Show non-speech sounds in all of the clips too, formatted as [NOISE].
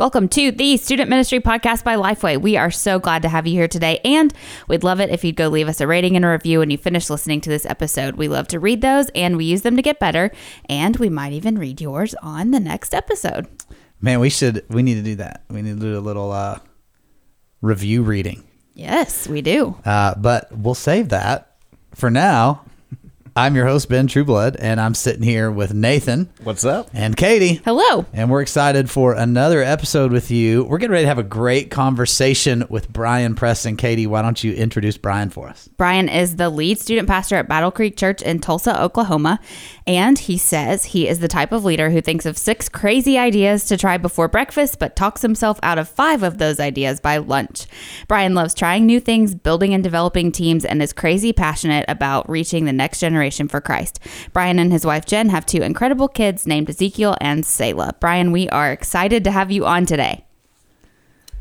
Welcome to the Student Ministry Podcast by Lifeway. We are so glad to have you here today, and we'd love it if you'd go leave us a rating and a review when you finish listening to this episode. We love to read those, and we use them to get better, and we might even read yours on the next episode. Man, we should. We need to do that. We need to do a little uh, review reading. Yes, we do. Uh, but we'll save that for now. I'm your host, Ben Trueblood, and I'm sitting here with Nathan. What's up? And Katie. Hello. And we're excited for another episode with you. We're getting ready to have a great conversation with Brian Preston. Katie, why don't you introduce Brian for us? Brian is the lead student pastor at Battle Creek Church in Tulsa, Oklahoma. And he says he is the type of leader who thinks of six crazy ideas to try before breakfast, but talks himself out of five of those ideas by lunch. Brian loves trying new things, building and developing teams, and is crazy passionate about reaching the next generation generation for Christ. Brian and his wife Jen have two incredible kids named Ezekiel and Selah. Brian, we are excited to have you on today.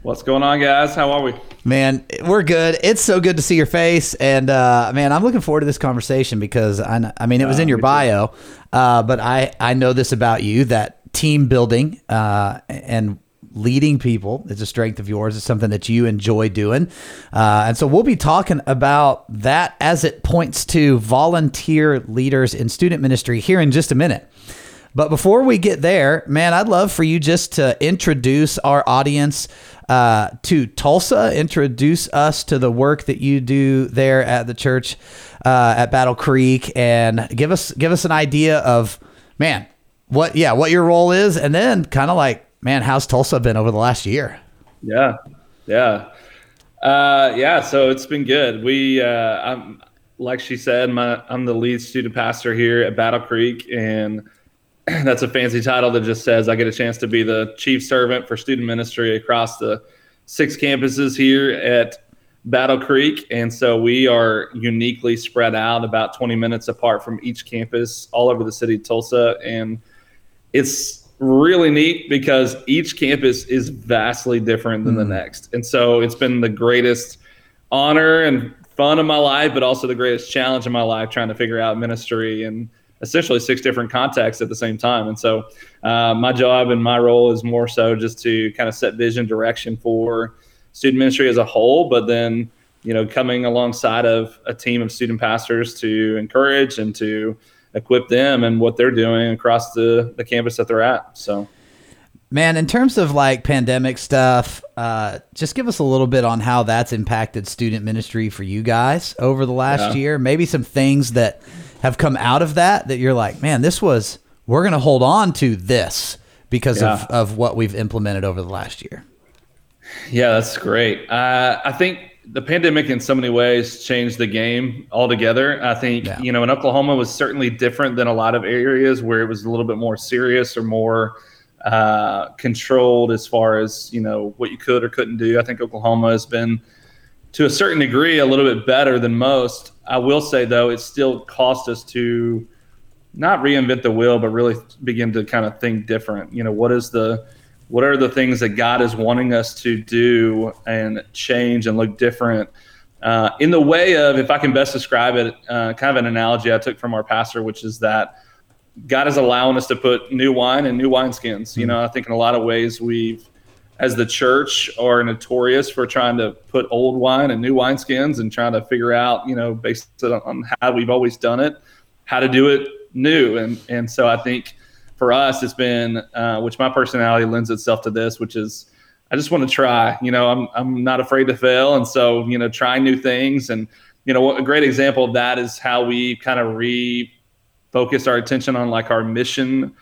What's going on, guys? How are we? Man, we're good. It's so good to see your face, and uh, man, I'm looking forward to this conversation because I, I mean, it was in your bio, uh, but I I know this about you that team building uh, and leading people is a strength of yours. It's something that you enjoy doing. Uh, and so we'll be talking about that as it points to volunteer leaders in student ministry here in just a minute. But before we get there, man, I'd love for you just to introduce our audience uh, to Tulsa, introduce us to the work that you do there at the church uh, at Battle Creek, and give us give us an idea of, man, what yeah, what your role is, and then kind of like man, how's Tulsa been over the last year? Yeah, yeah, uh, yeah. So it's been good. We, uh, I'm like she said, my, I'm the lead student pastor here at Battle Creek, and [CLEARS THROAT] that's a fancy title that just says I get a chance to be the chief servant for student ministry across the six campuses here at Battle Creek. And so we are uniquely spread out about 20 minutes apart from each campus all over the city of Tulsa. And it's really neat because each campus is vastly different than mm. the hmm. next. And so it's been the greatest honor and fun of my life, but also the greatest challenge of my life trying to figure out ministry and essentially six different contexts at the same time. And so uh, my job and my role is more so just to kind of set vision direction for student ministry as a whole, but then, you know, coming alongside of a team of student pastors to encourage and to equip them and what they're doing across the, the campus that they're at. So, man, in terms of like pandemic stuff, uh, just give us a little bit on how that's impacted student ministry for you guys over the last yeah. year. Maybe some things that have come out of that that you're like, man, this was, we're going to hold on to this because yeah. of, of what we've implemented over the last year. Yeah, that's great. Uh, I think the pandemic in so many ways changed the game altogether. I think, yeah. you know, in Oklahoma was certainly different than a lot of areas where it was a little bit more serious or more uh, controlled as far as, you know, what you could or couldn't do. I think Oklahoma has been, to a certain degree, a little bit better than most. I will say, though, it still cost us to not reinvent the wheel, but really begin to kind of think different. You know, what is the, what are the things that God is wanting us to do and change and look different? Uh, in the way of, if I can best describe it, uh, kind of an analogy I took from our pastor, which is that God is allowing us to put new wine in new wineskins. You know, I think in a lot of ways we've, as the church, are notorious for trying to put old wine in new wineskins and trying to figure out, you know, based on how we've always done it, how to do it new. And and so I think for us, it's been, uh, which my personality lends itself to this, which is I just want to try. You know, I'm I'm not afraid to fail, and so you know, trying new things. And you know, a great example of that is how we kind of refocused our attention on like our mission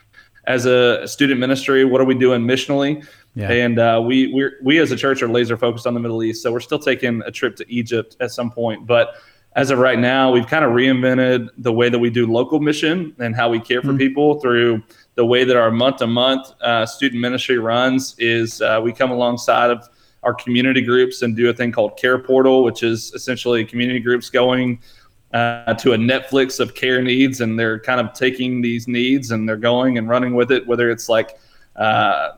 as a student ministry. What are we doing missionally? Yeah. And uh, we we we as a church are laser focused on the Middle East, so we're still taking a trip to Egypt at some point, but as of right now, we've kind of reinvented the way that we do local mission and how we care for mm-hmm. people through the way that our month to month student ministry runs is uh, we come alongside of our community groups and do a thing called Care Portal, which is essentially community groups going uh, to a Netflix of care needs, and they're kind of taking these needs and they're going and running with it. Whether it's like uh,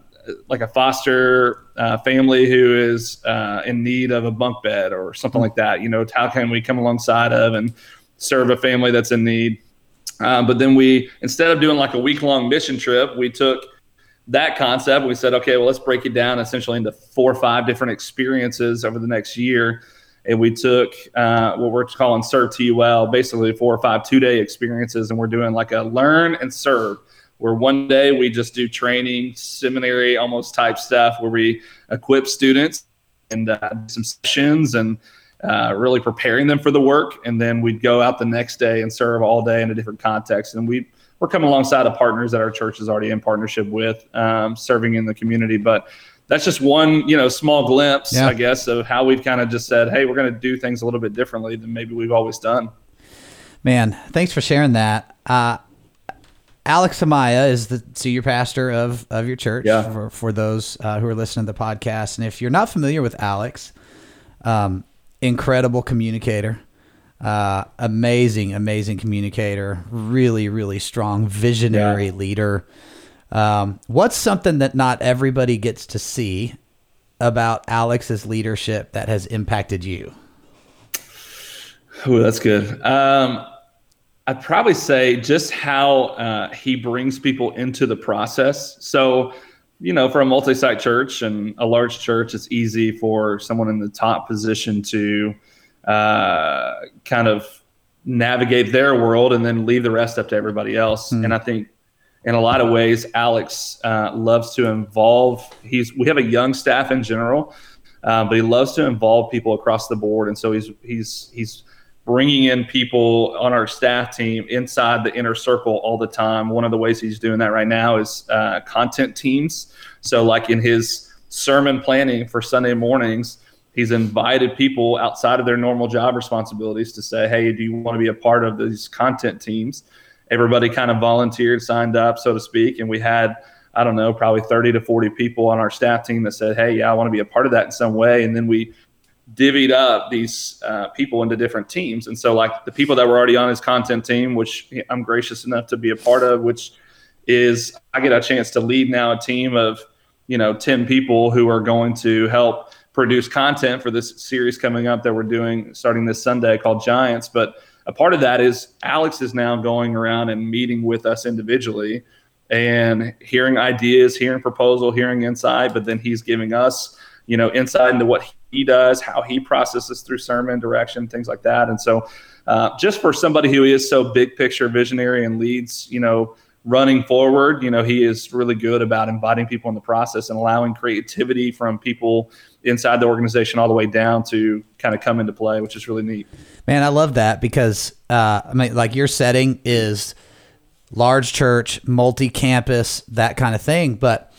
like a foster uh, family who is uh, in need of a bunk bed or something like that, you know, how can we come alongside of and serve a family that's in need? Um, but then we, instead of doing like a week long mission trip, we took that concept, we said, okay, well, let's break it down essentially into four or five different experiences over the next year. And we took uh, what we're calling Serve TUL, basically four or five two day experiences. And we're doing like a learn and serve, where one day we just do training, seminary almost type stuff, where we equip students and uh, some sessions and uh, really preparing them for the work. And then we'd go out the next day and serve all day in a different context. And we we're coming alongside of partners that our church is already in partnership with, um, serving in the community. But that's just one, you know, small glimpse, yeah. I guess, of how we've kind of just said, hey, we're going to do things a little bit differently than maybe we've always done. Man, thanks for sharing that. Uh, Alex Himaya is the senior pastor of, of your church yeah. for, for those uh, who are listening to the podcast. And if you're not familiar with Alex, um, incredible communicator, uh, amazing, amazing communicator, really, really strong visionary yeah. leader. Um, what's something that not everybody gets to see about Alex's leadership that has impacted you? Oh, that's good. Um, I'd probably say just how uh, he brings people into the process. So, you know, for a multi site church and a large church, it's easy for someone in the top position to uh, kind of navigate their world and then leave the rest up to everybody else. Mm. And I think in a lot of ways, Alex uh, loves to involve. He's we have a young staff in general, uh, but he loves to involve people across the board. And so he's he's he's bringing in people on our staff team inside the inner circle all the time. One of the ways he's doing that right now is uh, content teams. So like in his sermon planning for Sunday mornings he's invited people outside of their normal job responsibilities to say, hey, do you want to be a part of these content teams? Everybody kind of volunteered, signed up, so to speak. And we had, I don't know, probably 30 to 40 people on our staff team that said, hey, yeah, I want to be a part of that in some way. And then we divvied up these uh, people into different teams. And so, like the people that were already on his content team, which I'm gracious enough to be a part of, which is I get a chance to lead now a team of, you know, 10 people who are going to help produce content for this series coming up that we're doing starting this Sunday called Giants. But a part of that is Alex is now going around and meeting with us individually and hearing ideas, hearing proposal, hearing insight, but then he's giving us, you know, insight into what he does, how he processes through sermon direction, things like that. And so, uh, just for somebody who is so big picture visionary and leads, you know, running forward, you know, he is really good about inviting people in the process and allowing creativity from people inside the organization all the way down to kind of come into play, which is really neat. Man, I love that because uh, I mean, like your setting is large church, multi campus, that kind of thing, but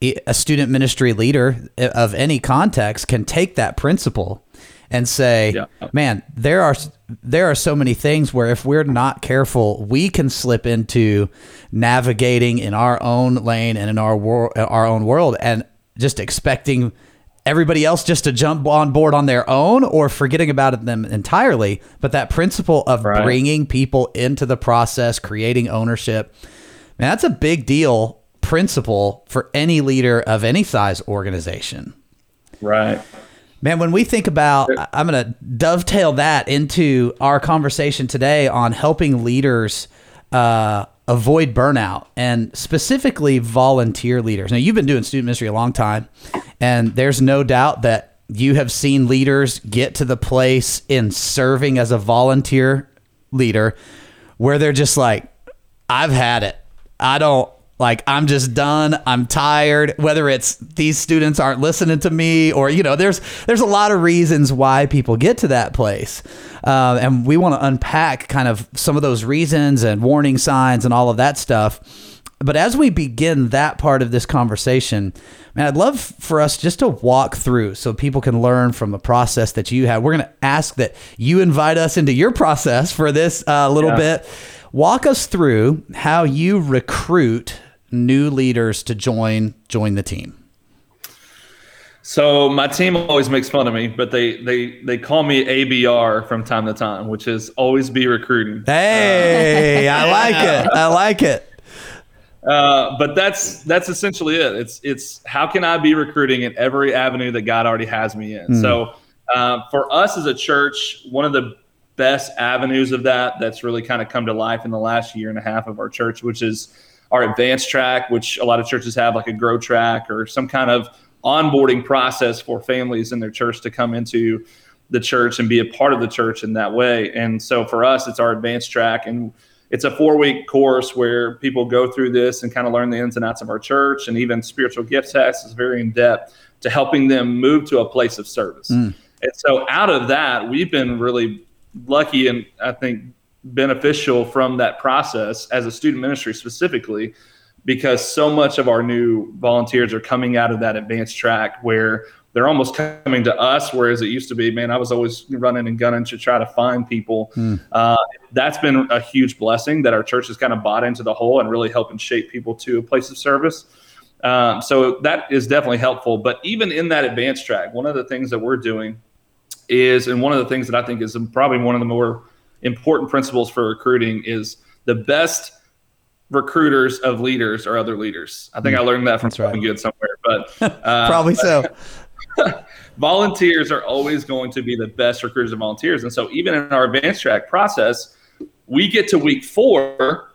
a student ministry leader eh, of any context can take that principle and say, yeah. "Man, there are there are so many things where if we're not careful, we can slip into navigating in our own lane and in our wor- our own world and just expecting everybody else just to jump on board on their own or forgetting about them entirely. But that principle of right. bringing people into the process, creating ownership, man, that's a big deal principle for any leader of any size organization. Right. Man, when we think about, I'm going to dovetail that into our conversation today on helping leaders uh, avoid burnout and specifically volunteer leaders. Now, you've been doing student ministry a long time, and there's no doubt that you have seen leaders get to the place in serving as a volunteer leader where they're just like, I've had it. I don't, like i'm just done. I'm tired. Whether it's these students aren't listening to me or you know there's there's a lot of reasons why people get to that place. Uh, and we want to unpack kind of some of those reasons and warning signs and all of that stuff. But as we begin that part of this conversation man i'd love for us just to walk through so people can learn from the process that you have. We're going to ask that you invite us into your process for this uh, little yeah. bit. Walk us through how you recruit new leaders to join join the team? So my team always makes fun of me, but they they they call me ABR from time to time, which is always be recruiting. Hey, uh, I like it. I like it. Uh, but that's that's essentially it. It's it's how can I be recruiting in every avenue that God already has me in. Mm. So uh, for us as a church, one of the best avenues of that that's really kind of come to life in the last year and a half of our church, which is our advanced track, which a lot of churches have, like a grow track or some kind of onboarding process for families in their church to come into the church and be a part of the church in that way. And so for us, it's our advanced track. And it's a four week course where people go through this and kind of learn the ins and outs of our church. And even spiritual gift test is very in depth to helping them move to a place of service. Mm. And so out of that, we've been really lucky and I think beneficial from that process as a student ministry specifically because so much of our new volunteers are coming out of that advanced track where they're almost coming to us, whereas it used to be, man, I was always running and gunning to try to find people. Mm. Uh, that's been a huge blessing that our church has kind of bought into the whole and really helping shape people to a place of service. Um, so that is definitely helpful. But even in that advanced track, one of the things that we're doing is, and one of the things that I think is probably one of the more important principles for recruiting is the best recruiters of leaders are other leaders. I think mm. I learned that from That's right. good somewhere, but [LAUGHS] uh, probably so. [LAUGHS] volunteers are always going to be the best recruiters of volunteers. And so even in our advanced track process, we get to week four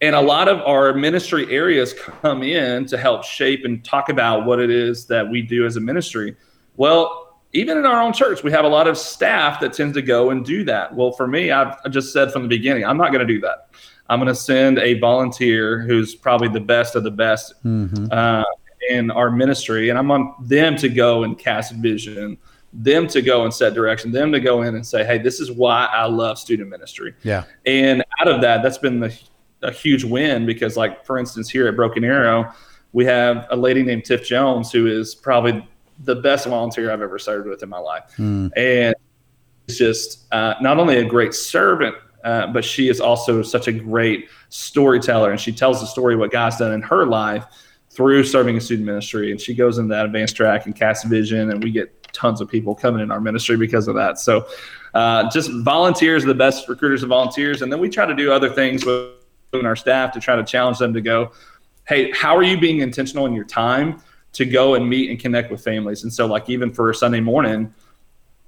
and a lot of our ministry areas come in to help shape and talk about what it is that we do as a ministry. Well, even in our own church, we have a lot of staff that tend to go and do that. Well, for me, I've just said from the beginning, I'm not going to do that. I'm going to send a volunteer who's probably the best of the best mm-hmm. uh, in our ministry, and I want them to go and cast vision, them to go and set direction, them to go in and say, "Hey, this is why I love student ministry." Yeah. And out of that, that's been the, a huge win because, like for instance, here at Broken Arrow, we have a lady named Tiff Jones who is probably the best volunteer I've ever served with in my life, mm. and it's just uh, not only a great servant uh, but she is also such a great storyteller and she tells the story what God's done in her life through serving in student ministry. And she goes into that advanced track and casts vision, and we get tons of people coming in our ministry because of that. So, uh, just volunteers are the best recruiters of volunteers. And then we try to do other things with our staff to try to challenge them to go, hey, how are you being intentional in your time to go and meet and connect with families? And so, like, even for Sunday morning,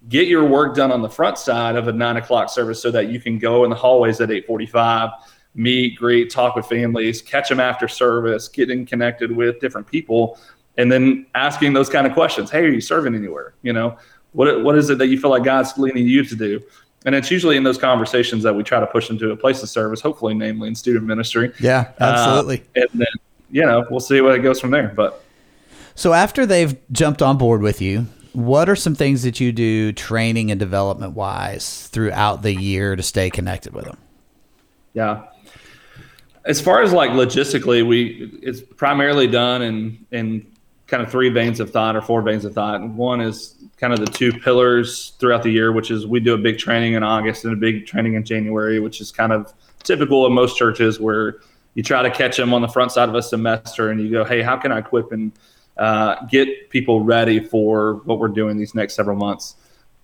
get your work done on the front side of a nine o'clock service so that you can go in the hallways at 845 meet, greet, talk with families, catch them after service, getting connected with different people, and then asking those kind of questions. Hey, are you serving anywhere? You know, what what is it that you feel like God's leading you to do? And it's usually in those conversations that we try to push into a place of service, hopefully, namely in student ministry. Yeah, absolutely. Uh, and then, you know, we'll see where it goes from there. But so after they've jumped on board with you, what are some things that you do training and development wise throughout the year to stay connected with them? Yeah as far as like logistically, we it's primarily done in in kind of three veins of thought or four veins of thought. One is kind of the two pillars throughout the year, which is we do a big training in August and a big training in January, which is kind of typical of most churches where you try to catch them on the front side of a semester and you go, hey, how can I equip and uh, get people ready for what we're doing these next several months?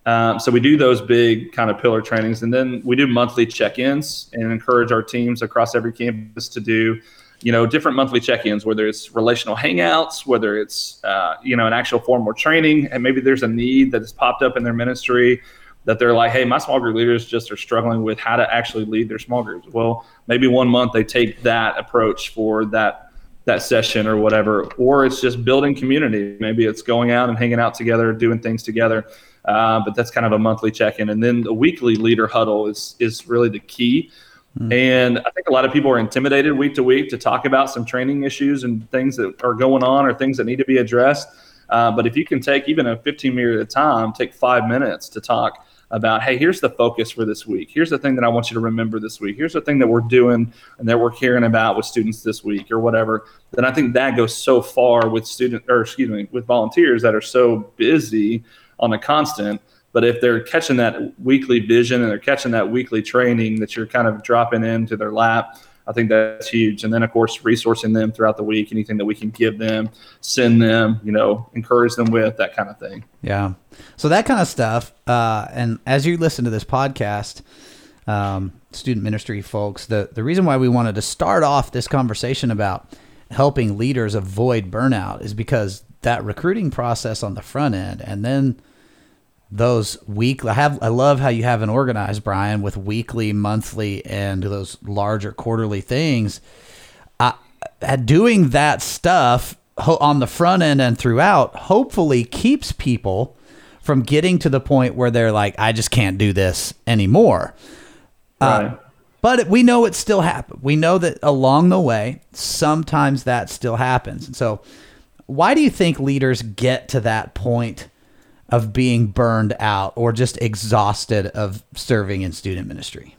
Um, so we do those big kind of pillar trainings, and then we do monthly check-ins and encourage our teams across every campus to do, you know, different monthly check-ins, whether it's relational hangouts, whether it's uh, you know an actual formal training, and maybe there's a need that has popped up in their ministry that they're like, hey, my small group leaders just are struggling with how to actually lead their small groups. Well, maybe one month they take that approach for that that session or whatever, or it's just building community. Maybe it's going out and hanging out together, doing things together. Uh, but that's kind of a monthly check-in, and then the weekly leader huddle is is really the key. Mm-hmm. And I think a lot of people are intimidated week to week to talk about some training issues and things that are going on or things that need to be addressed. Uh, but if you can take even a 15 minute at a time, take five minutes to talk about, hey, here's the focus for this week. Here's the thing that I want you to remember this week. Here's the thing that we're doing and that we're caring about with students this week or whatever. Then I think that goes so far with student or excuse me, with volunteers that are so busy on a constant. But if they're catching that weekly vision and they're catching that weekly training that you're kind of dropping into their lap, I think that's huge. And then, of course, resourcing them throughout the week, anything that we can give them, send them, you know, encourage them with, that kind of thing. Yeah. So that kind of stuff. Uh, and as you listen to this podcast, um, student ministry folks, the, the reason why we wanted to start off this conversation about helping leaders avoid burnout is because that recruiting process on the front end and then those weekly. I have I love how you have an organized Brian with weekly, monthly and those larger quarterly things. I doing that stuff on the front end and throughout hopefully keeps people from getting to the point where they're like, I just can't do this anymore. Uh, right. Uh, but we know it still happens. We know that along the way, sometimes that still happens. And so, why do you think leaders get to that point of being burned out or just exhausted of serving in student ministry?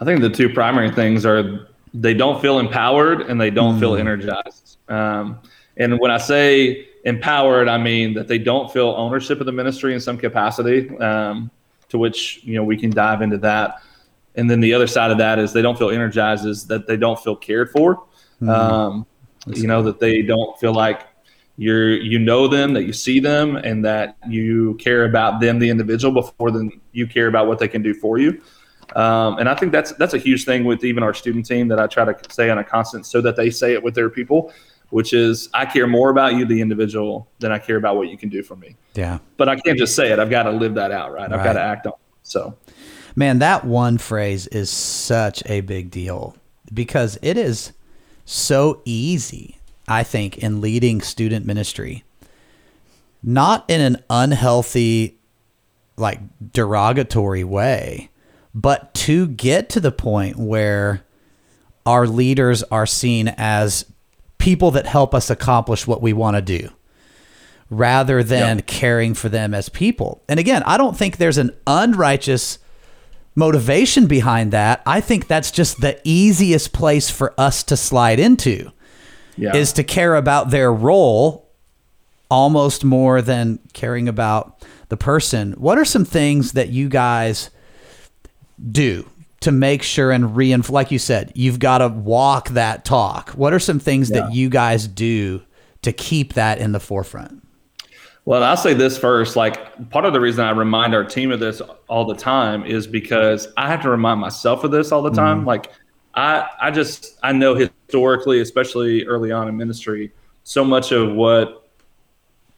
I think the two primary things are they don't feel empowered and they don't mm. feel energized. Um, and when I say empowered, I mean that they don't feel ownership of the ministry in some capacity, um, to which you know we can dive into that. And then the other side of that is they don't feel energized, is that they don't feel cared for. Mm. Um, you know that they don't feel like you're you know them, that you see them, and that you care about them, the individual, before then you care about what they can do for you. Um, and I think that's that's a huge thing with even our student team that I try to say on a constant, so that they say it with their people, which is I care more about you, the individual, than I care about what you can do for me. Yeah. But I can't just say it. I've got to live that out, right? I've got to act on. It. So, man, that one phrase is such a big deal because it is so easy. I think in leading student ministry, not in an unhealthy, like derogatory way but to get to the point where our leaders are seen as people that help us accomplish what we want to do rather than yep. caring for them as people. And again, I don't think there's an unrighteous motivation behind that. I think that's just the easiest place for us to slide into yeah. is to care about their role almost more than caring about the person. What are some things that you guys do to make sure and reinforce? Like you said, you've got to walk that talk. What are some things yeah. that you guys do to keep that in the forefront? Well, I'll say this first. Like, part of the reason I remind our team of this all the time is because I have to remind myself of this all the time. Mm-hmm. Like, I, I just, I know historically, especially early on in ministry, so much of what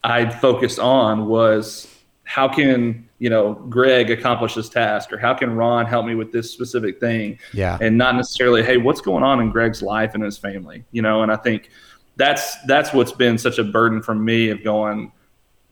I focused on was how can you know greg accomplish this task or how can ron help me with this specific thing? Yeah. And not necessarily hey what's going on in greg's life and his family you know? And i think that's that's what's been such a burden for me of going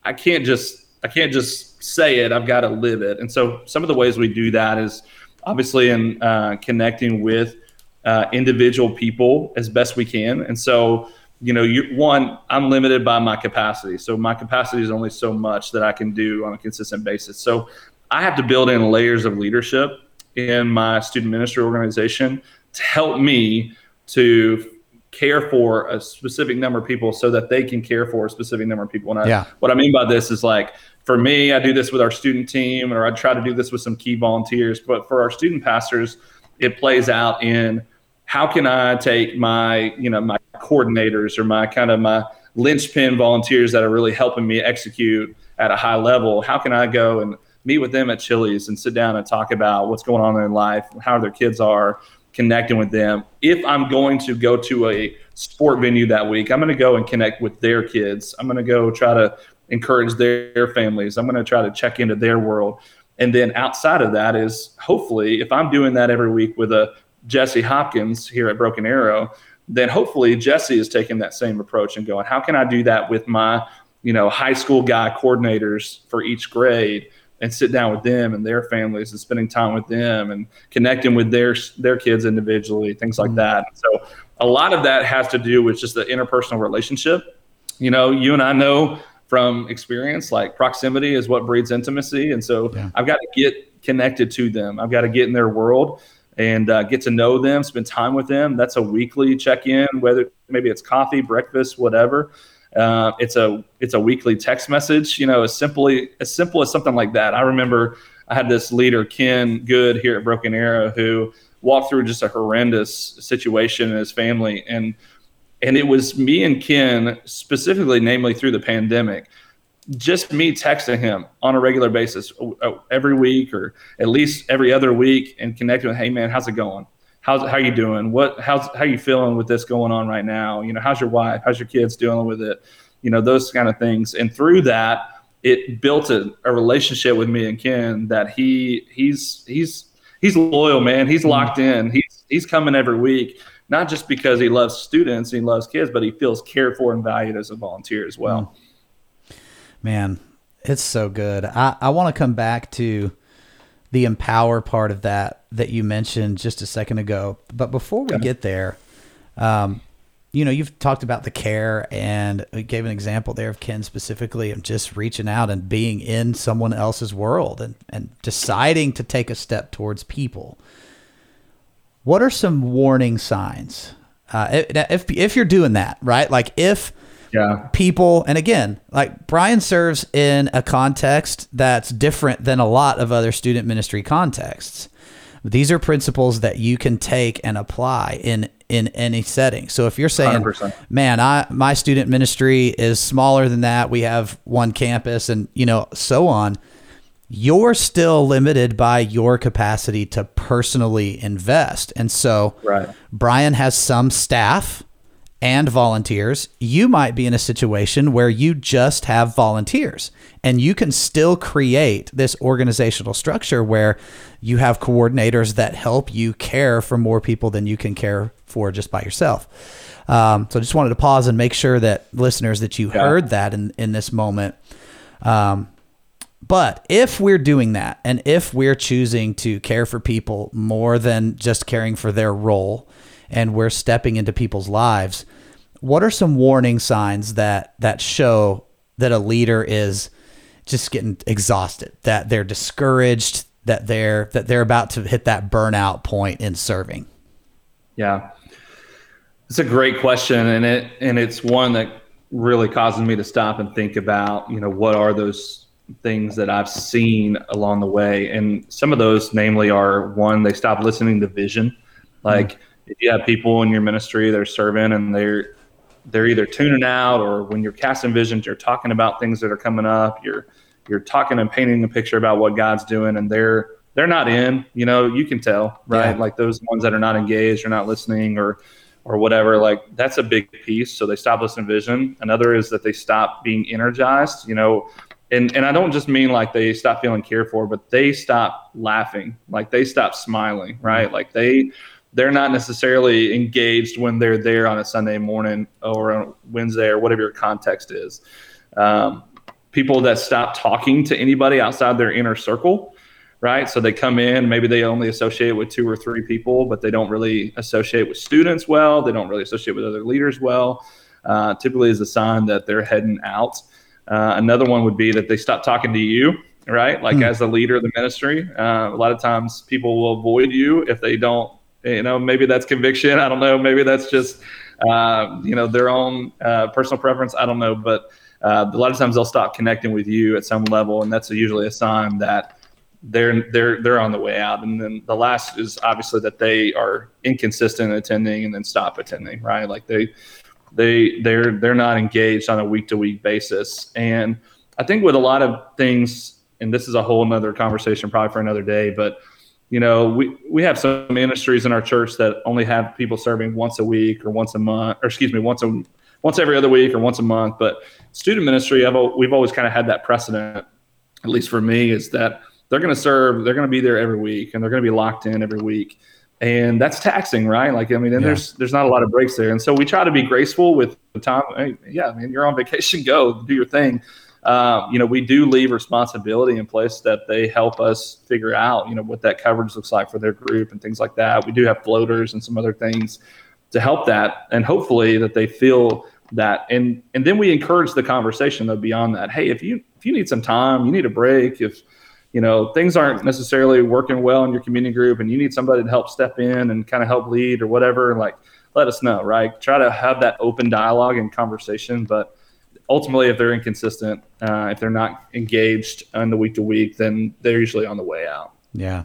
i can't just i can't just say it i've got to live it. And so some of the ways we do that is obviously in uh, connecting with uh, individual people as best we can and so you know, you, one, I'm limited by my capacity. So my capacity is only so much that I can do on a consistent basis. So I have to build in layers of leadership in my student ministry organization to help me to care for a specific number of people so that they can care for a specific number of people. And I, what I mean by this is like, for me, I do this with our student team, or I try to do this with some key volunteers. But for our student pastors, it plays out in how can I take my, you know, my coordinators or my kind of my linchpin volunteers that are really helping me execute at a high level? How can I go and meet with them at Chili's and sit down and talk about what's going on in their life, how their kids are, connecting with them. If I'm going to go to a sport venue that week, I'm going to go and connect with their kids. I'm going to go try to encourage their, their families. I'm going to try to check into their world. And then outside of that is hopefully if I'm doing that every week with a Jesse Hopkins here at Broken Arrow, then hopefully Jesse is taking that same approach and going, how can I do that with my, you know, high school guy coordinators for each grade and sit down with them and their families and spending time with them and connecting with their their kids individually, things like mm-hmm. that. So a lot of that has to do with just the interpersonal relationship. You know, you and I know from experience, like proximity is what breeds intimacy. And so yeah. I've got to get connected to them. I've got to get in their world and uh, get to know them, spend time with them. That's a weekly check in, whether maybe it's coffee, breakfast, whatever. Uh, it's a it's a weekly text message. You know, as simply as simple as something like that. I remember I had this leader, Ken Good, here at Broken Arrow, who walked through just a horrendous situation in his family, and and it was me and Ken specifically, namely through the pandemic just me texting him on a regular basis uh, every week or at least every other week and connecting with hey man how's it going? How's how you doing? What how's how you feeling with this going on right now? You know how's your wife? How's your kids dealing with it? You know those kind of things. And through that it built a, a relationship with me and ken that he he's he's he's loyal man. He's mm-hmm. locked in. He's he's coming every week not just because he loves students, he loves kids, but he feels cared for and valued as a volunteer as well. Man, it's so good. I, I want to come back to the empower part of that that you mentioned just a second ago. But before we get there, um, you know, you've talked about the care and gave an example there of Ken specifically of just reaching out and being in someone else's world and, and deciding to take a step towards people. What are some warning signs? Uh, if, if you're doing that, right? Like if yeah. people, and again, like Brian serves in a context that's different than a lot of other student ministry contexts. These are principles that you can take and apply in in any setting. So if you're saying, 100%. "Man, I my student ministry is smaller than that. We have one campus and, you know, so on." You're still limited by your capacity to personally invest. And so right. Brian has some staff and volunteers, you might be in a situation where you just have volunteers and you can still create this organizational structure where you have coordinators that help you care for more people than you can care for just by yourself. Um, so I just wanted to pause and make sure that listeners that you yeah. heard that in, in this moment. Um, but if we're doing that and if we're choosing to care for people more than just caring for their role and we're stepping into people's lives, what are some warning signs that that show that a leader is just getting exhausted, that they're discouraged, that they're that they're about to hit that burnout point in serving? Yeah. It's a great question and it and it's one that really causes me to stop and think about, you know, what are those things that I've seen along the way. And some of those namely are one, they stop listening to vision. Like mm-hmm. If you have people in your ministry they're serving and they're they're either tuning out or when you're casting visions, you're talking about things that are coming up. You're you're talking and painting a picture about what God's doing, and they're they're not in. You know, you can tell, right? Yeah. Like those ones that are not engaged or not listening or or whatever. Like that's a big piece. So they stop listening to vision. Another is that they stop being energized. You know. And, and I don't just mean like they stop feeling cared for, but they stop laughing, like they stop smiling, right? Mm-hmm. Like they they're not necessarily engaged when they're there on a Sunday morning or on Wednesday or whatever your context is. Um, people that stop talking to anybody outside their inner circle, right? So they come in, maybe they only associate with two or three people, but they don't really associate with students well. They don't really associate with other leaders well. Uh, typically, is a sign that they're heading out. Uh, another one would be that they stop talking to you, right? Like mm. as the leader of the ministry, uh, a lot of times people will avoid you if they don't you know, maybe that's conviction. I don't know. Maybe that's just, uh, you know, their own uh, personal preference. I don't know. But uh, a lot of times they'll stop connecting with you at some level, and that's usually a sign that they're they're they're on the way out. And then the last is obviously that they are inconsistent in attending and then stop attending. Right? Like they they they're they're not engaged on a week to week basis. And I think with a lot of things, and this is a whole another conversation probably for another day, but you know, we, we have some ministries in our church that only have people serving once a week or once a month, or excuse me, once a once every other week or once a month. But student ministry, I've, we've always kind of had that precedent, at least for me, is that they're going to serve, they're going to be there every week, and they're going to be locked in every week, and that's taxing, right? Like, I mean, and yeah. there's there's not a lot of breaks there, and so we try to be graceful with the time. Hey, yeah, I mean, you're on vacation, [LAUGHS] go do your thing uh, you know, we do leave responsibility in place that they help us figure out, you know, what that coverage looks like for their group and things like that. We do have floaters and some other things to help that, and hopefully that they feel that. And and then we encourage the conversation though beyond that. Hey, if you if you need some time, you need a break. If you know things aren't necessarily working well in your community group, and you need somebody to help step in and kind of help lead or whatever, like let us know. Right? Try to have that open dialogue and conversation, but ultimately, if they're inconsistent, uh, if they're not engaged on the week to week, then they're usually on the way out. Yeah.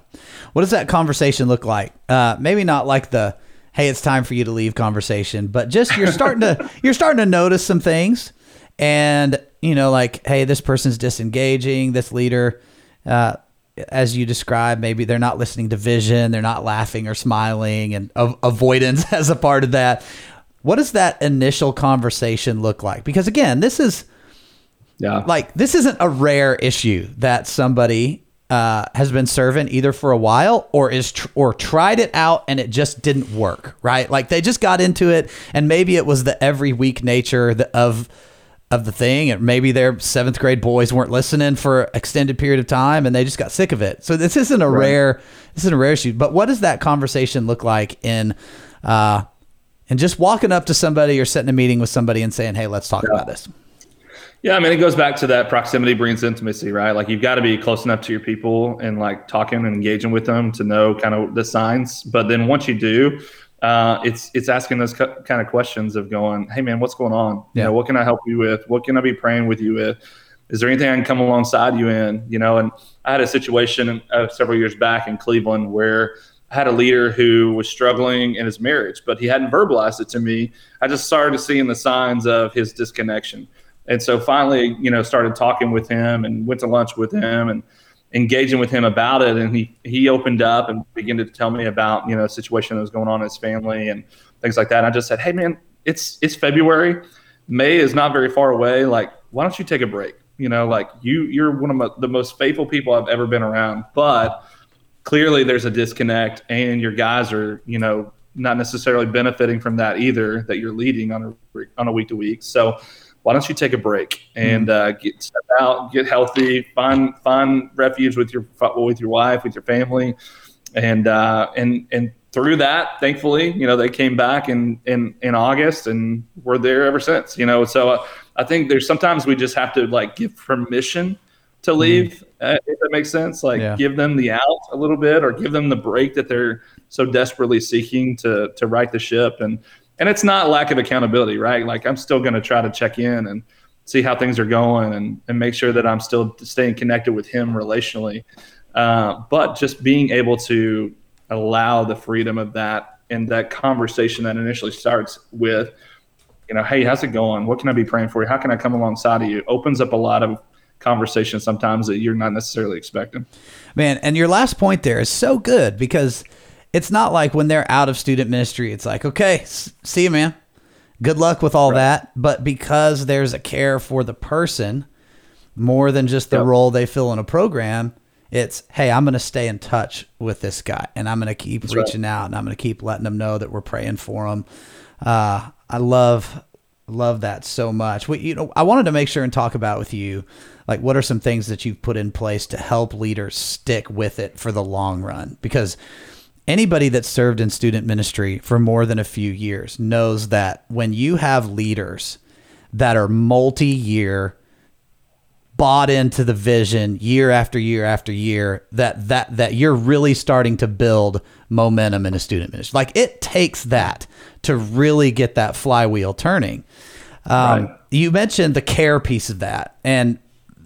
What does that conversation look like? Uh, maybe not like the "Hey, it's time for you to leave" conversation, but just you're starting to [LAUGHS] you're starting to notice some things, and you know, like, "Hey, this person's disengaging. This leader." Uh, as you described, maybe they're not listening to vision, they're not laughing or smiling, and avoidance [LAUGHS] as a part of that. What does that initial conversation look like? Because again, this is yeah. like this isn't a rare issue that somebody uh, has been serving either for a while or is tr- or tried it out and it just didn't work, right? Like they just got into it and maybe it was the every week nature of of the thing and maybe their seventh grade boys weren't listening for an extended period of time and they just got sick of it. So this isn't a right. rare this isn't a rare issue. But what does that conversation look like in uh, and just walking up to somebody or setting a meeting with somebody and saying, "Hey, let's talk yeah. about this." Yeah, I mean, it goes back to that proximity brings intimacy, right? Like you've got to be close enough to your people and like talking and engaging with them to know kind of the signs. But then once you do, uh, it's it's asking those kind of questions of going, hey man, what's going on? Yeah. You know, what can I help you with? What can I be praying with you with? Is there anything I can come alongside you in? You know, and I had a situation uh, several years back in Cleveland where had a leader who was struggling in his marriage, but he hadn't verbalized it to me. I just started seeing the signs of his disconnection. And so finally, you know, started talking with him and went to lunch with him and engaging with him about it. And he, he opened up and began to tell me about, you know, a situation that was going on in his family and things like that. And I just said, Hey man, it's, it's February. May is not very far away. Like, why don't you take a break? You know, like you, you're one of my, the most faithful people I've ever been around, but clearly there's a disconnect and your guys are, you know, not necessarily benefiting from that either that you're leading on a, on a week to week. So, why don't you take a break and hmm. uh, get step out, get healthy, find find refuge with your with your wife, with your family, and uh, and and through that, thankfully, you know they came back in in in August and we're there ever since. You know, so uh, I think there's sometimes we just have to like give permission to hmm. leave. Uh, if that makes sense. Like yeah. give them the out a little bit, or give them the break that they're so desperately seeking to to right the ship and and it's not lack of accountability, right? Like I'm still going to try to check in and see how things are going and, and make sure that I'm still staying connected with him relationally. Uh, but just being able to allow the freedom of that and that conversation that initially starts with, you know, hey, how's it going? What can I be praying for you? How can I come alongside of you? Opens up a lot of conversations sometimes that you're not necessarily expecting. Man, and your last point there is so good because – it's not like when they're out of student ministry, it's like, okay, see you, man. Good luck with all right. that. But because there's a care for the person more than just the yep. role they fill in a program, it's, hey, I'm going to stay in touch with this guy and I'm going to keep That's reaching right. out and I'm going to keep letting them know that we're praying for them. Uh, I love, love that so much. We, you know, I wanted to make sure and talk about with you, like, what are some things that you've put in place to help leaders stick with it for the long run? Because anybody that served in student ministry for more than a few years knows that when you have leaders that are multi-year bought into the vision year after year after year that that that you're really starting to build momentum in a student ministry like it takes that to really get that flywheel turning um, right. you mentioned the care piece of that and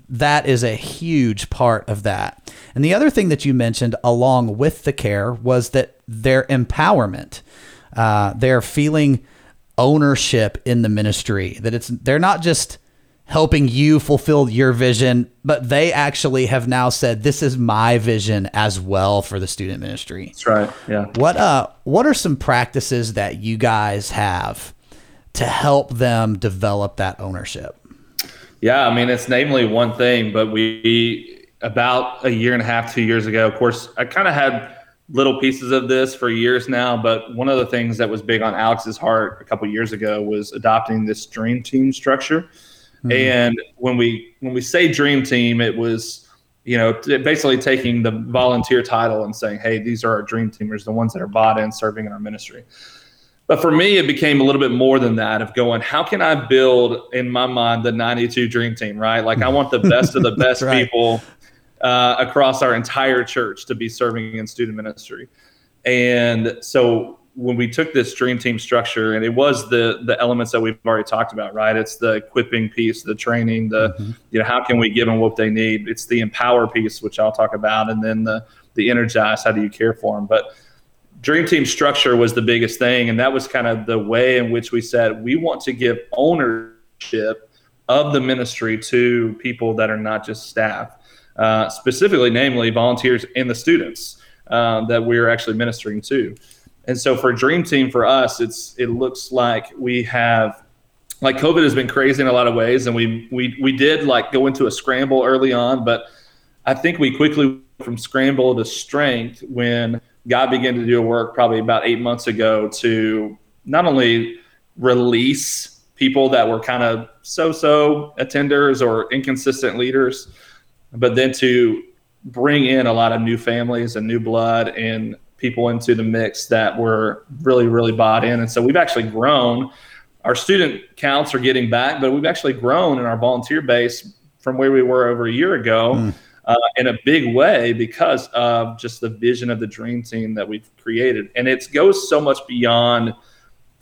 that is a huge part of that. And the other thing that you mentioned along with the care was that their empowerment, uh, they're feeling ownership in the ministry. That it's they're not just helping you fulfill your vision, but they actually have now said this is my vision as well for the student ministry. That's right. Yeah. What uh what are some practices that you guys have to help them develop that ownership? Yeah, I mean, it's namely one thing, but we, about a year and a half, two years ago, of course, I kind of had little pieces of this for years now, but one of the things that was big on Alex's heart a couple years ago was adopting this dream team structure. Mm-hmm. And when we when we say dream team, it was you know basically taking the volunteer title and saying, hey, these are our dream teamers, the ones that are bought in, serving in our ministry. But for me, it became a little bit more than that of going, how can I build in my mind the 92 dream team, right? Like I want the best of the [LAUGHS] best right. people uh, across our entire church to be serving in student ministry. And so when we took this dream team structure, and it was the the elements that we've already talked about, right? It's the equipping piece, the training, the mm-hmm. you know how can we give them what they need? It's the empower piece, which I'll talk about, and then the the energize. How do you care for them? But dream team structure was the biggest thing and that was kind of the way in which we said we want to give ownership of the ministry to people that are not just staff uh, specifically namely volunteers and the students uh, that we're actually ministering to and so for dream team for us it's it looks like we have like covid has been crazy in a lot of ways and we we we did like go into a scramble early on but i think we quickly from scramble to strength when God began to do a work probably about eight months ago to not only release people that were kind of so-so attenders or inconsistent leaders, but then to bring in a lot of new families and new blood and people into the mix that were really, really bought in. And so we've actually grown. Our student counts are getting back, but we've actually grown in our volunteer base from where we were over a year ago. Mm. Uh, in a big way because of just the vision of the dream team that we've created. And it goes so much beyond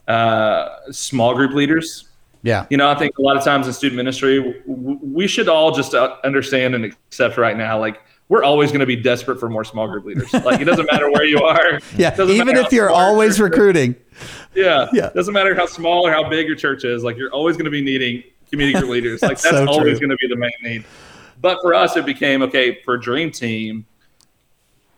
uh, small group leaders. Yeah. You know, I think a lot of times in student ministry, we should all just uh, understand and accept right now, like, we're always going to be desperate for more small group leaders. Like it doesn't matter where you [LAUGHS] are. yeah. Even if you're always recruiting. Yeah. Yeah. Doesn't matter how small or how big your church is. Like you're always going to be needing community group leaders. [LAUGHS] Like that's, that's so always going to be the main need. But for us, it became okay for Dream Team.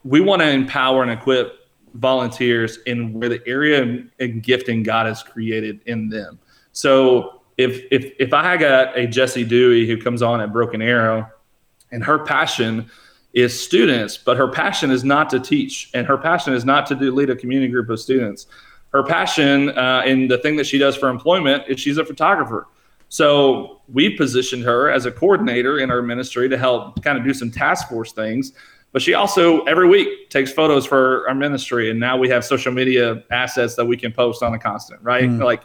We want to empower and equip volunteers in where the area and gifting God has created in them. So if if if I got a Jessie Dewey who comes on at Broken Arrow, and her passion is students, but her passion is not to teach, and her passion is not to do, lead a community group of students. Her passion uh, and the thing that she does for employment is she's a photographer. So we positioned her as a coordinator in our ministry to help kind of do some task force things. But she also every week takes photos for our ministry, and now we have social media assets that we can post on a constant, right? Mm. Like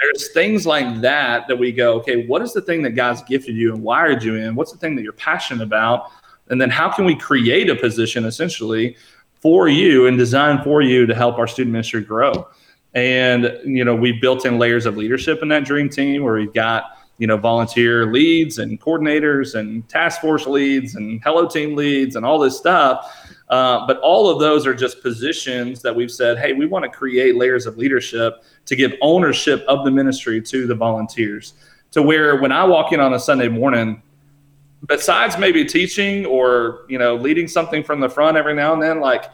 there's things like that that we go, okay, what is the thing that God's gifted you and wired you in? What's the thing that you're passionate about? And then how can we create a position essentially for you and design for you to help our student ministry grow? And, you know, we built in layers of leadership in that dream team where we've got, you know, volunteer leads and coordinators and task force leads and hello team leads and all this stuff. Uh, but all of those are just positions that we've said, hey, we want to create layers of leadership to give ownership of the ministry to the volunteers. To where when I walk in on a Sunday morning, besides maybe teaching or you know leading something from the front every now and then like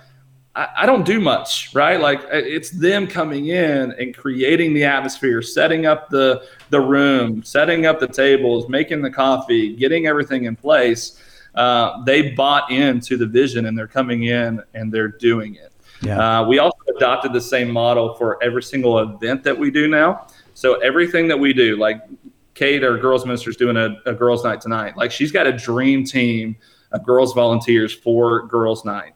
I, I, don't do much right? Like it's them coming in and creating the atmosphere setting up the the room setting up the tables making the coffee getting everything in place. Uh, they bought into the vision and they're coming in and they're doing it. Yeah. Uh, we also adopted the same model for every single event that we do now. So everything that we do like Kate, our girls minister, is doing a, a girls' night tonight. Like she's got a dream team of girls volunteers for girls' night.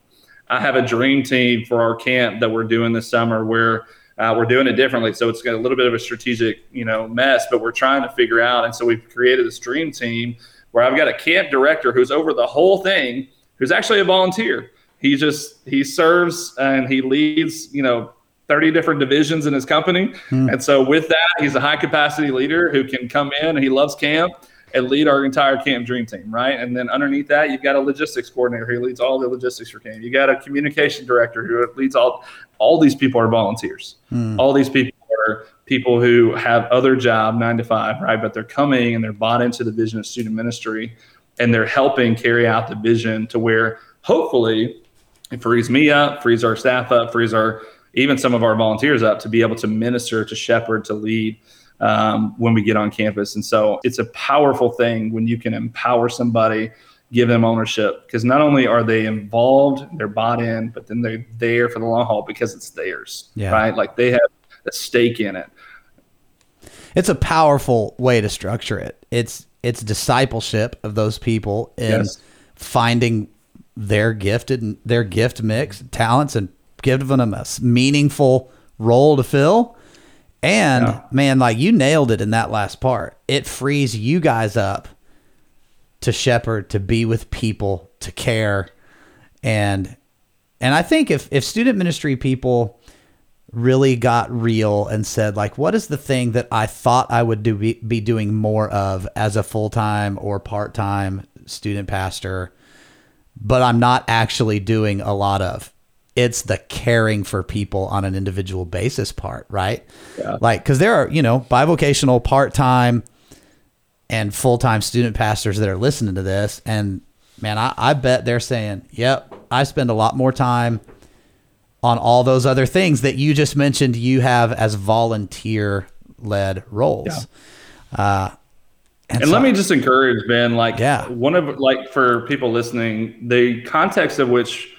I have a dream team for our camp that we're doing this summer where uh, we're doing it differently. So it's got a little bit of a strategic, you know, mess, but we're trying to figure out. And so we've created this dream team where I've got a camp director who's over the whole thing, who's actually a volunteer. He just he serves and he leads, you know, 30 different divisions in his company. Mm. And so with that, he's a high capacity leader who can come in and he loves camp and lead our entire camp dream team, right? And then underneath that, you've got a logistics coordinator who leads all the logistics for camp. You got a communication director who leads all all these people are volunteers. Mm. All these people are people who have other job, nine to five, right? But they're coming and they're bought into the vision of student ministry and they're helping carry out the vision to where hopefully it frees me up, frees our staff up, frees our even some of our volunteers up to be able to minister, to shepherd, to lead um, when we get on campus. And so it's a powerful thing when you can empower somebody, give them ownership, because not only are they involved, they're bought in, but then they're there for the long haul because it's theirs, yeah. right? Like they have a stake in it. It's a powerful way to structure it. It's it's discipleship of those people in yes. finding their gifted their gift mix, talents, and giving them a meaningful role to fill. And yeah. man, like you nailed it in that last part. It frees you guys up to shepherd, to be with people, to care. And and I think if if student ministry people really got real and said like what is the thing that I thought I would do be, be doing more of as a full-time or part-time student pastor but I'm not actually doing a lot of it's the caring for people on an individual basis part, right? Yeah. Like, because there are, you know, bivocational, part time, and full time student pastors that are listening to this. And man, I, I bet they're saying, yep, I spend a lot more time on all those other things that you just mentioned you have as volunteer led roles. Yeah. Uh, And, and so, let me just encourage Ben, like yeah. one of like for people listening, the context of which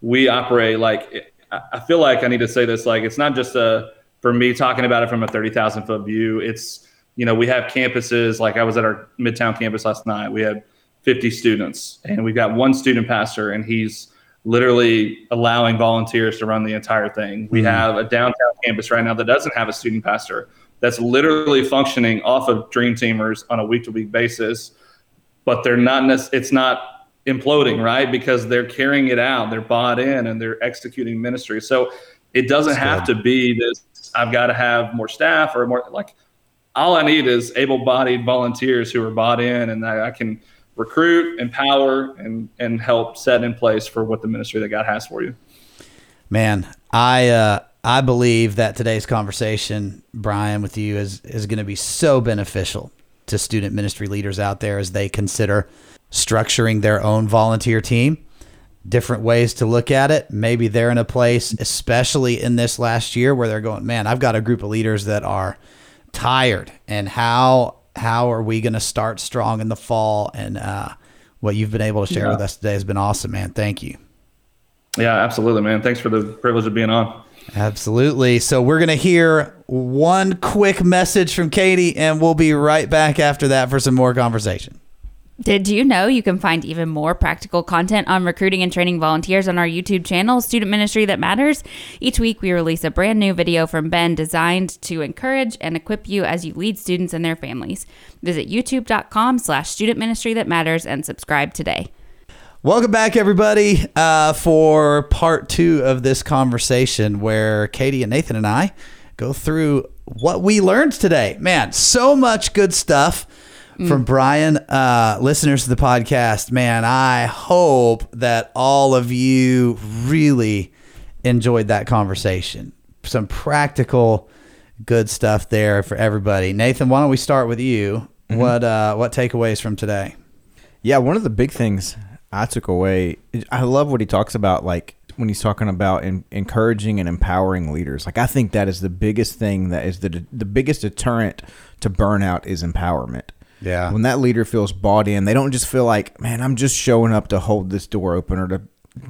we operate, like I feel like I need to say this, like it's not just a for me talking about it from a thirty thousand foot view. It's you know we have campuses like I was at our Midtown campus last night. We had fifty students, and we've got one student pastor, and he's literally allowing volunteers to run the entire thing. We mm-hmm. have a downtown campus right now that doesn't have a student pastor that's literally functioning off of dream teamers on a week to week basis but they're not it's not imploding right? Because they're carrying it out they're bought in and they're executing ministry. So it doesn't that's have good. to be this i've got to have more staff or more like all i need is able-bodied volunteers who are bought in and i, I can recruit empower and and help set in place for what the ministry that god has for you. Man i uh I believe that today's conversation, Brian, with you is is going to be so beneficial to student ministry leaders out there as they consider structuring their own volunteer team. Different ways to look at it. Maybe they're in a place, especially in this last year, where they're going, man, I've got a group of leaders that are tired, and how how are we going to start strong in the fall? And uh, what you've been able to share yeah. with us today has been awesome, man. Thank you. Yeah, absolutely, man. Thanks for the privilege of being on. Absolutely. So we're going to hear one quick message from Katie, and we'll be right back after that for some more conversation. Did you know you can find even more practical content on recruiting and training volunteers on our YouTube channel, Student Ministry That Matters? Each week, we release a brand new video from Ben designed to encourage and equip you as you lead students and their families. Visit youtube.com slash student ministry that matters and subscribe today. Welcome back, everybody, uh, for part two of this conversation where Katie and Nathan and I go through what we learned today. Man, so much good stuff. From Brian. Uh, listeners to the podcast, man, I hope that all of you really enjoyed that conversation. Some practical, good stuff there for everybody. Nathan, why don't we start with you? Mm-hmm. What uh, what takeaways from today? Yeah, one of the big things I took away. I love what he talks about, like when he's talking about in, encouraging and empowering leaders. Like I think that is the biggest thing that is the the biggest deterrent to burnout is empowerment. Yeah. When that leader feels bought in, they don't just feel like, man, I'm just showing up to hold this door open or to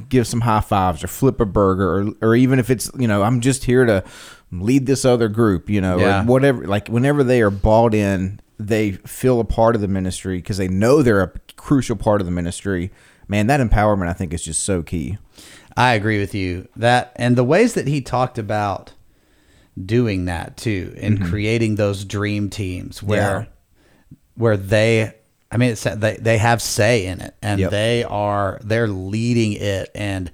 give some high fives or flip a burger or or even if it's you know I'm just here to lead this other group, you know, yeah. or whatever. Like whenever they are bought in, they feel a part of the ministry because they know they're a crucial part of the ministry man, that empowerment I think is just so key. I agree with you. That and the ways that he talked about doing that too and mm-hmm. creating those dream teams where. Where they I mean it's they they have say in it and yep. they are they're leading it and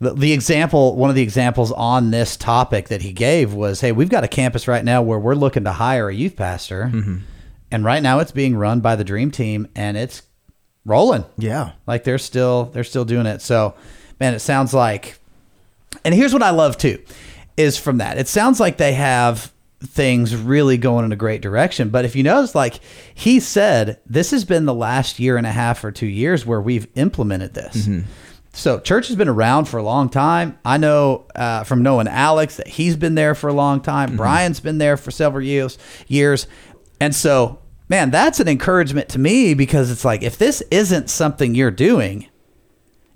the, the example one of the examples on this topic that he gave was hey we've got a campus right now where we're looking to hire a youth pastor mm-hmm. and right now it's being run by the dream team and it's rolling. Yeah. Like they're still they're still doing it. So, man, it sounds like and here's what I love too is from that. It sounds like they have things really going in a great direction. But if you notice, like he said, this has been the last year and a half or two years where we've implemented this. Mm-hmm. So church has been around for a long time. I know uh, from knowing Alex that he's been there for a long time. Mm-hmm. Brian's been there for several years. Years, and so man, that's an encouragement to me because it's like if this isn't something you're doing,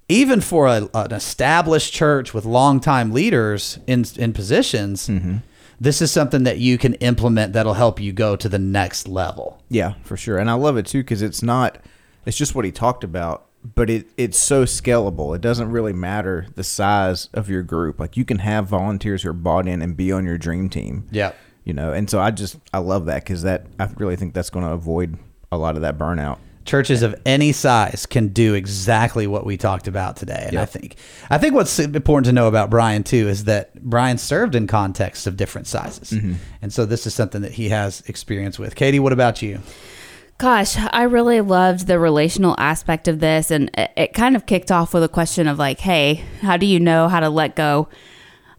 even for a, an established church with longtime leaders in in positions, mm-hmm. This is something that you can implement that'll help you go to the next level. Yeah, for sure. And I love it too because it's not. It's just what he talked about, but it it's so scalable. It doesn't really matter the size of your group. Like you can have volunteers who are bought in and be on your dream team. Yeah you know and so i just i love that because that i really think that's going to avoid a lot of that burnout churches of any size can do exactly what we talked about today and yep. i think i think what's important to know about brian too is that brian served in contexts of different sizes mm-hmm. and so this is something that he has experience with katie what about you Gosh, I really loved the relational aspect of this. And it, it kind of kicked off with a question of like, hey, how do you know how to let go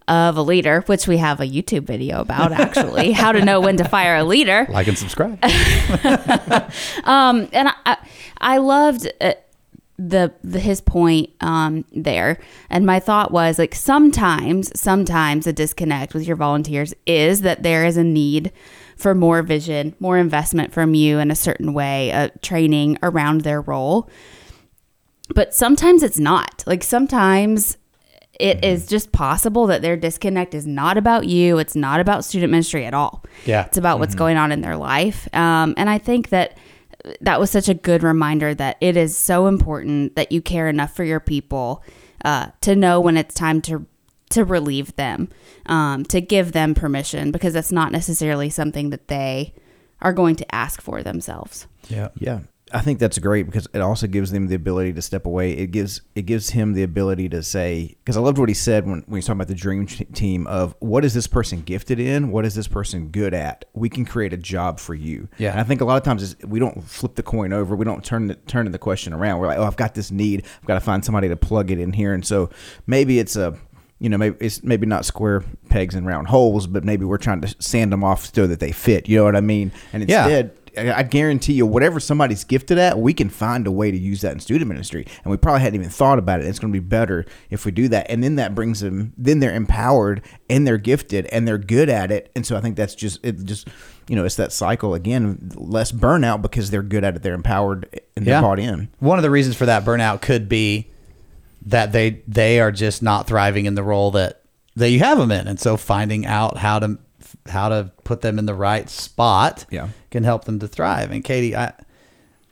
of a leader, which we have a YouTube video about actually, [LAUGHS] how to know when to fire a leader. Like and subscribe. [LAUGHS] um, and I, I loved uh, the, the his point um, there, and my thought was like sometimes, sometimes a disconnect with your volunteers is that there is a need for more vision, more investment from you in a certain way, uh, training around their role. But sometimes it's not. Like sometimes it Mm-hmm. is just possible that their disconnect is not about you. It's not about student ministry at all. Yeah. It's about what's going on in their life. Um, and I think that that was such a good reminder that it is so important that you care enough for your people uh, to know when it's time to to relieve them, um, to give them permission, because that's not necessarily something that they are going to ask for themselves. Yeah. Yeah. I think that's great because it also gives them the ability to step away. It gives it gives him the ability to say because I loved what he said when, when he's talking about the dream team of what is this person gifted in, what is this person good at. We can create a job for you. Yeah. and I think a lot of times we don't flip the coin over. We don't turn the turn the question around. We're like, oh, I've got this need. I've got to find somebody to plug it in here. And so maybe it's a you know, maybe it's maybe not square pegs and round holes, but maybe we're trying to sand them off so that they fit. You know what I mean? And instead, I I guarantee you, whatever somebody's gifted at, we can find a way to use that in student ministry. And we probably hadn't even thought about it. It's going to be better if we do that. And then that brings them, then they're empowered and they're gifted and they're good at it. And so I think that's just, it just, you know, it's that cycle again, less burnout because they're good at it. They're empowered and they're Yeah. bought in. One of the reasons for that burnout could be that they they are just not thriving in the role that that you have them in, and so finding out how to how to put them in the right spot Yeah. can help them to thrive. And Katie, I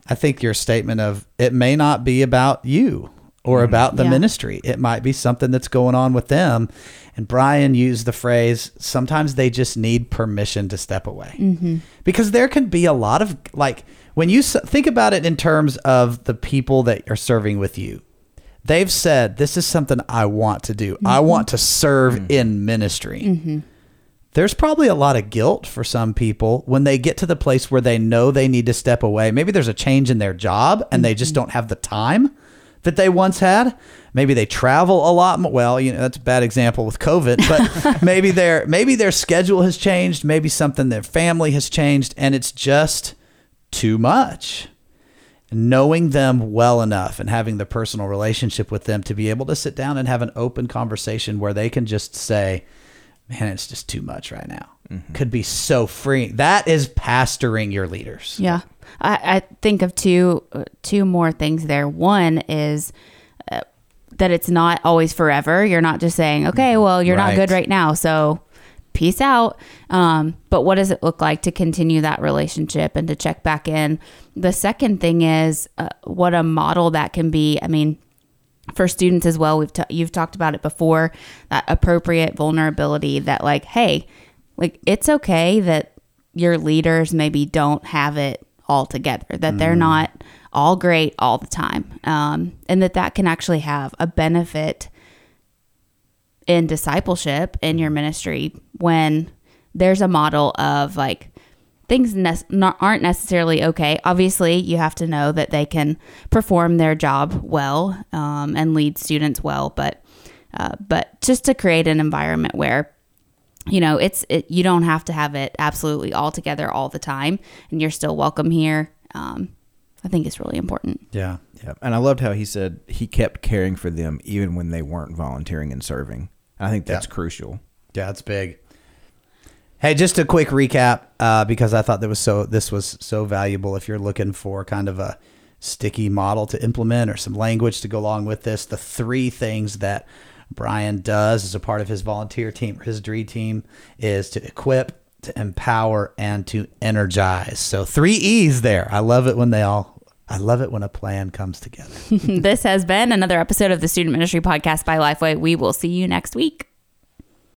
I think your statement of it may not be about you or mm-hmm. about the Yeah. ministry. It might be something that's going on with them. And Brian used the phrase, sometimes they just need permission to step away. Mm-hmm. Because there can be a lot of, like, when you think about it in terms of the people that are serving with you, they've said, This is something I want to do. I mm-hmm. want to serve mm. in ministry there's probably a lot of guilt for some people when they get to the place where they know they need to step away. Maybe there's a change in their job and they just mm-hmm. don't have the time that they once had. Maybe they travel a lot more. Well, you know, that's a bad example with COVID, but [LAUGHS] maybe their maybe their schedule has changed, maybe something their family has changed and it's just too much. Knowing them well enough and having the personal relationship with them to be able to sit down and have an open conversation where they can just say, man, it's just too much right now. Could be so freeing. That is pastoring your leaders. Yeah, I, I think of two uh, two more things there. One is uh, that it's not always forever. You're not just saying, okay, well, you're Right. not good right now, so peace out. Um, but what does it look like to continue that relationship and to check back in? The second thing is uh, what a model that can be. I mean, for students as well we've t- you've talked about it before that appropriate vulnerability that like hey like it's okay that your leaders maybe don't have it all together that they're not all great all the time um, and that that can actually have a benefit in discipleship in your ministry when there's a model of like things ne- not, aren't necessarily okay. Obviously, you have to know that they can perform their job well um, and lead students well, but uh, but just to create an environment where you know it's it, you don't have to have it absolutely all together all the time, and you're still welcome here. Um, I think it's really important. Yeah. Yeah, and I loved how he said he kept caring for them even when they weren't volunteering and serving. I think that's Yeah. crucial. Yeah, it's big. Hey, just a quick recap uh, because I thought that was so this was so valuable. If you're looking for kind of a sticky model to implement or some language to go along with this, the three things that Brian does as a part of his volunteer team or his dream team is to equip, to empower, and to energize. So three E's there. I love it when they all. I love it when a plan comes together. [LAUGHS] this has been another episode of the Student Ministry Podcast by Lifeway. We will see you next week.